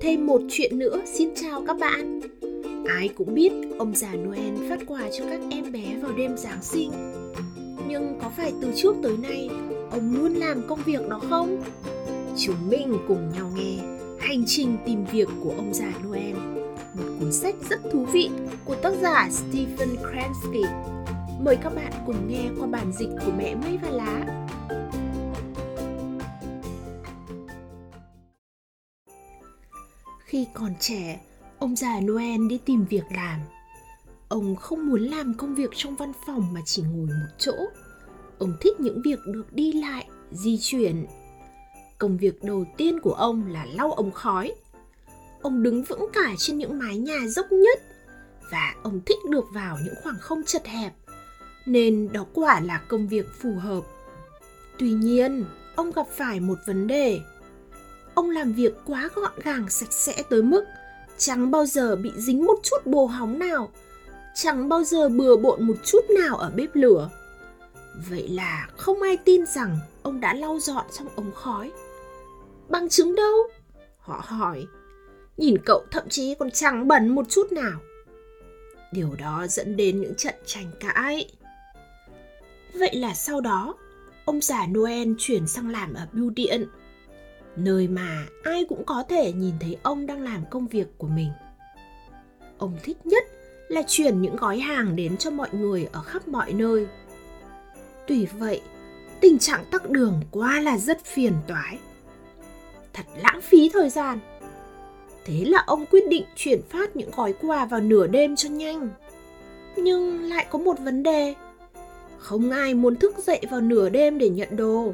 Thêm một chuyện nữa, xin chào các bạn. Ai cũng biết ông già Noel phát quà cho các em bé vào đêm Giáng sinh. Nhưng có phải từ trước tới nay ông luôn làm công việc đó không? Chúng mình cùng nhau nghe Hành trình tìm việc của ông già Noel, một cuốn sách rất thú vị của tác giả Stephen Kransky. Mời các bạn cùng nghe qua bản dịch của mẹ Mây và Lá. Khi còn trẻ, ông già Noel đi tìm việc làm. Ông không muốn làm công việc trong văn phòng mà chỉ ngồi một chỗ. Ông thích những việc được đi lại, di chuyển. Công việc đầu tiên của ông là lau ống khói. Ông đứng vững cả trên những mái nhà dốc nhất và ông thích được vào những khoảng không chật hẹp nên đó quả là công việc phù hợp. Tuy nhiên, ông gặp phải một vấn đề ông làm việc quá gọn gàng, sạch sẽ tới mức chẳng bao giờ bị dính một chút bồ hóng nào, chẳng bao giờ bừa bộn một chút nào ở bếp lửa. Vậy là không ai tin rằng ông đã lau dọn trong ống khói. Bằng chứng đâu? Họ hỏi. Nhìn cậu thậm chí còn chẳng bẩn một chút nào. Điều đó dẫn đến những trận tranh cãi. Vậy là sau đó, ông già noel chuyển sang làm ở bưu điện nơi mà ai cũng có thể nhìn thấy ông đang làm công việc của mình. Ông thích nhất là chuyển những gói hàng đến cho mọi người ở khắp mọi nơi. Tuy vậy, tình trạng tắc đường quá là rất phiền toái. Thật lãng phí thời gian. Thế là ông quyết định chuyển phát những gói quà vào nửa đêm cho nhanh. Nhưng lại có một vấn đề. Không ai muốn thức dậy vào nửa đêm để nhận đồ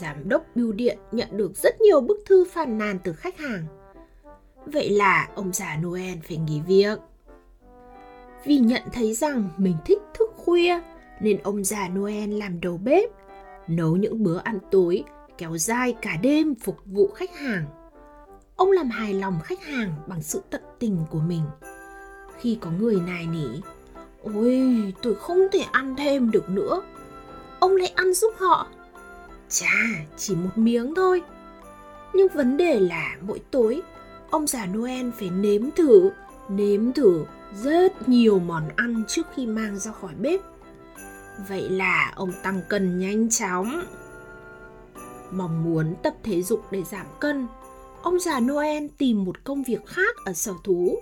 giám đốc bưu điện nhận được rất nhiều bức thư phàn nàn từ khách hàng. Vậy là ông già Noel phải nghỉ việc. Vì nhận thấy rằng mình thích thức khuya nên ông già Noel làm đầu bếp, nấu những bữa ăn tối kéo dài cả đêm phục vụ khách hàng. Ông làm hài lòng khách hàng bằng sự tận tình của mình. Khi có người nài nỉ, ôi tôi không thể ăn thêm được nữa. Ông lại ăn giúp họ Chà, chỉ một miếng thôi. Nhưng vấn đề là mỗi tối, ông già Noel phải nếm thử, nếm thử rất nhiều món ăn trước khi mang ra khỏi bếp. Vậy là ông tăng cân nhanh chóng. Mong muốn tập thể dục để giảm cân, ông già Noel tìm một công việc khác ở sở thú.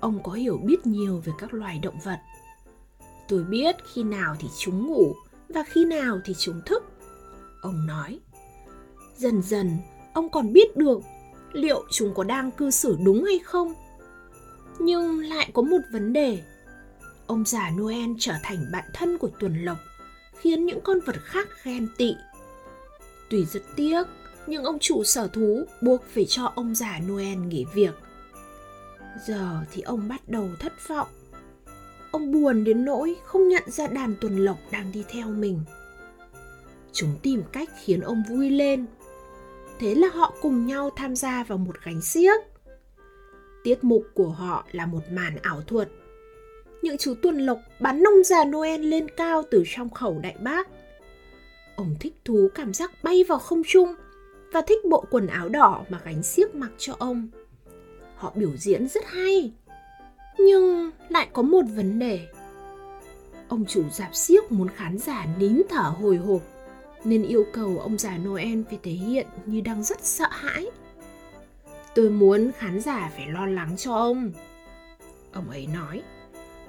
Ông có hiểu biết nhiều về các loài động vật. Tôi biết khi nào thì chúng ngủ và khi nào thì chúng thức ông nói. Dần dần, ông còn biết được liệu chúng có đang cư xử đúng hay không. Nhưng lại có một vấn đề. Ông già noel trở thành bạn thân của tuần lộc, khiến những con vật khác ghen tị. Tuy rất tiếc, nhưng ông chủ sở thú buộc phải cho ông già noel nghỉ việc. Giờ thì ông bắt đầu thất vọng. Ông buồn đến nỗi không nhận ra đàn tuần lộc đang đi theo mình. Chúng tìm cách khiến ông vui lên. Thế là họ cùng nhau tham gia vào một gánh xiếc. Tiết mục của họ là một màn ảo thuật. Những chú tuần lộc bắn nông già Noel lên cao từ trong khẩu đại bác. Ông thích thú cảm giác bay vào không trung và thích bộ quần áo đỏ mà gánh xiếc mặc cho ông. Họ biểu diễn rất hay. Nhưng lại có một vấn đề. Ông chủ dạp xiếc muốn khán giả nín thở hồi hộp nên yêu cầu ông già Noel phải thể hiện như đang rất sợ hãi. Tôi muốn khán giả phải lo lắng cho ông. Ông ấy nói.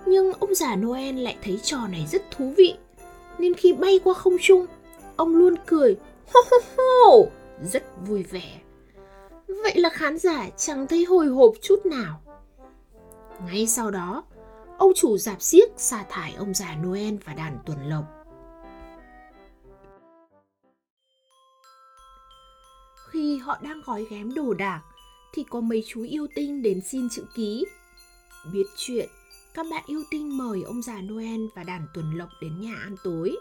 Nhưng ông già Noel lại thấy trò này rất thú vị, nên khi bay qua không trung, ông luôn cười ho ho ho, rất vui vẻ. Vậy là khán giả chẳng thấy hồi hộp chút nào. Ngay sau đó, ông chủ dạp xiếc sa thải ông già Noel và đàn tuần lộc. Khi họ đang gói ghém đồ đạc thì có mấy chú yêu tinh đến xin chữ ký. Biết chuyện, các bạn yêu tinh mời ông già Noel và đàn tuần lộc đến nhà ăn tối.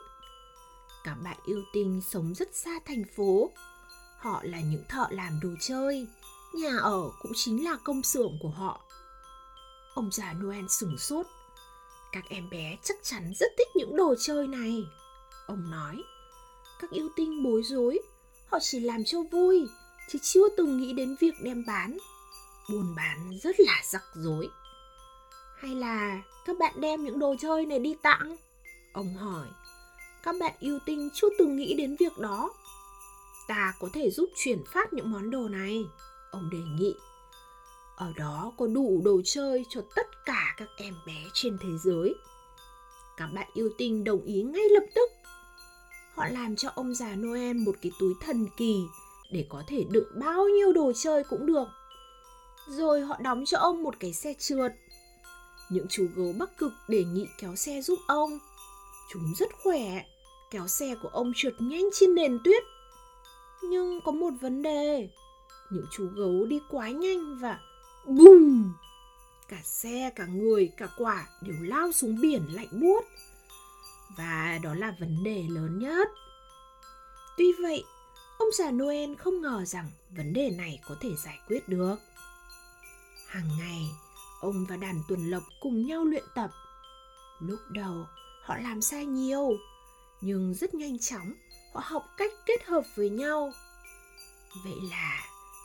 Các bạn yêu tinh sống rất xa thành phố. Họ là những thợ làm đồ chơi, nhà ở cũng chính là công xưởng của họ. Ông già Noel sửng sốt. Các em bé chắc chắn rất thích những đồ chơi này. Ông nói. Các yêu tinh bối rối Họ chỉ làm cho vui, chứ chưa từng nghĩ đến việc đem bán. Buôn bán rất là rắc rối. Hay là các bạn đem những đồ chơi này đi tặng? Ông hỏi. Các bạn yêu tinh chưa từng nghĩ đến việc đó. Ta có thể giúp chuyển phát những món đồ này. Ông đề nghị. Ở đó có đủ đồ chơi cho tất cả các em bé trên thế giới. Các bạn yêu tinh đồng ý ngay lập tức. Họ làm cho ông già Noel một cái túi thần kỳ để có thể đựng bao nhiêu đồ chơi cũng được. Rồi họ đóng cho ông một cái xe trượt. Những chú gấu bắc cực đề nghị kéo xe giúp ông. Chúng rất khỏe, kéo xe của ông trượt nhanh trên nền tuyết. Nhưng có một vấn đề, những chú gấu đi quá nhanh và bùm! Cả xe, cả người, cả quả đều lao xuống biển lạnh buốt. Và đó là vấn đề lớn nhất. Tuy vậy, ông già Noel không ngờ rằng vấn đề này có thể giải quyết được. Hàng ngày, ông và đàn tuần lộc cùng nhau luyện tập. Lúc đầu, họ làm sai nhiều, nhưng rất nhanh chóng họ học cách kết hợp với nhau. Vậy là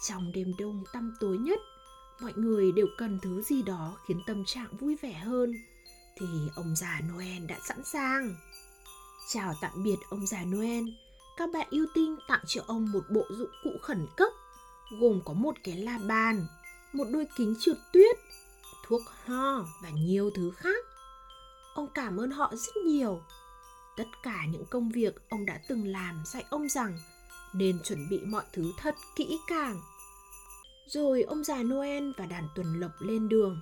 trong đêm đông tăm tối nhất, mọi người đều cần thứ gì đó khiến tâm trạng vui vẻ hơn thì ông già Noel đã sẵn sàng. Chào tạm biệt ông già Noel, các bạn yêu tinh tặng cho ông một bộ dụng cụ khẩn cấp gồm có một cái la bàn, một đôi kính trượt tuyết, thuốc ho và nhiều thứ khác. Ông cảm ơn họ rất nhiều. Tất cả những công việc ông đã từng làm dạy ông rằng nên chuẩn bị mọi thứ thật kỹ càng. Rồi ông già Noel và đàn tuần lộc lên đường.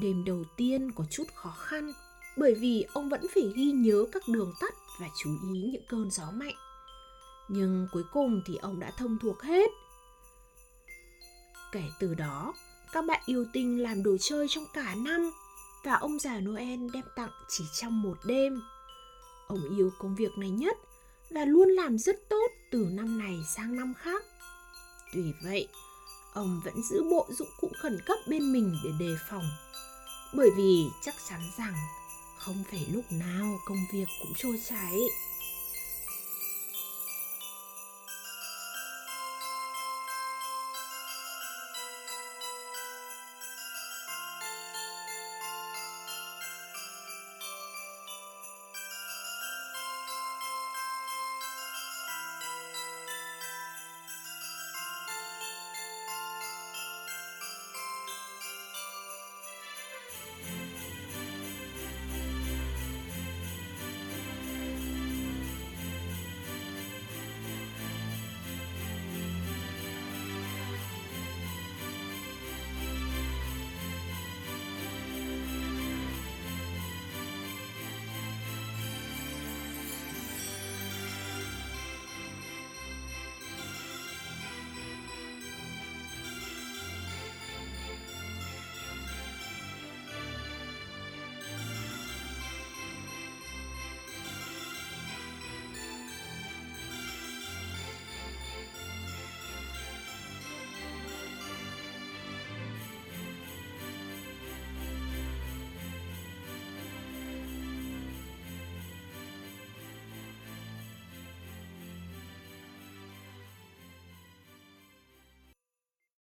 Đêm đầu tiên có chút khó khăn bởi vì ông vẫn phải ghi nhớ các đường tắt và chú ý những cơn gió mạnh. Nhưng cuối cùng thì ông đã thông thuộc hết. Kể từ đó, các bạn yêu tinh làm đồ chơi trong cả năm và ông già Noel đem tặng chỉ trong một đêm. Ông yêu công việc này nhất và luôn làm rất tốt từ năm này sang năm khác. Tuy vậy, ông vẫn giữ bộ dụng cụ khẩn cấp bên mình để đề phòng. Bởi vì chắc chắn rằng không phải lúc nào công việc cũng trôi chảy.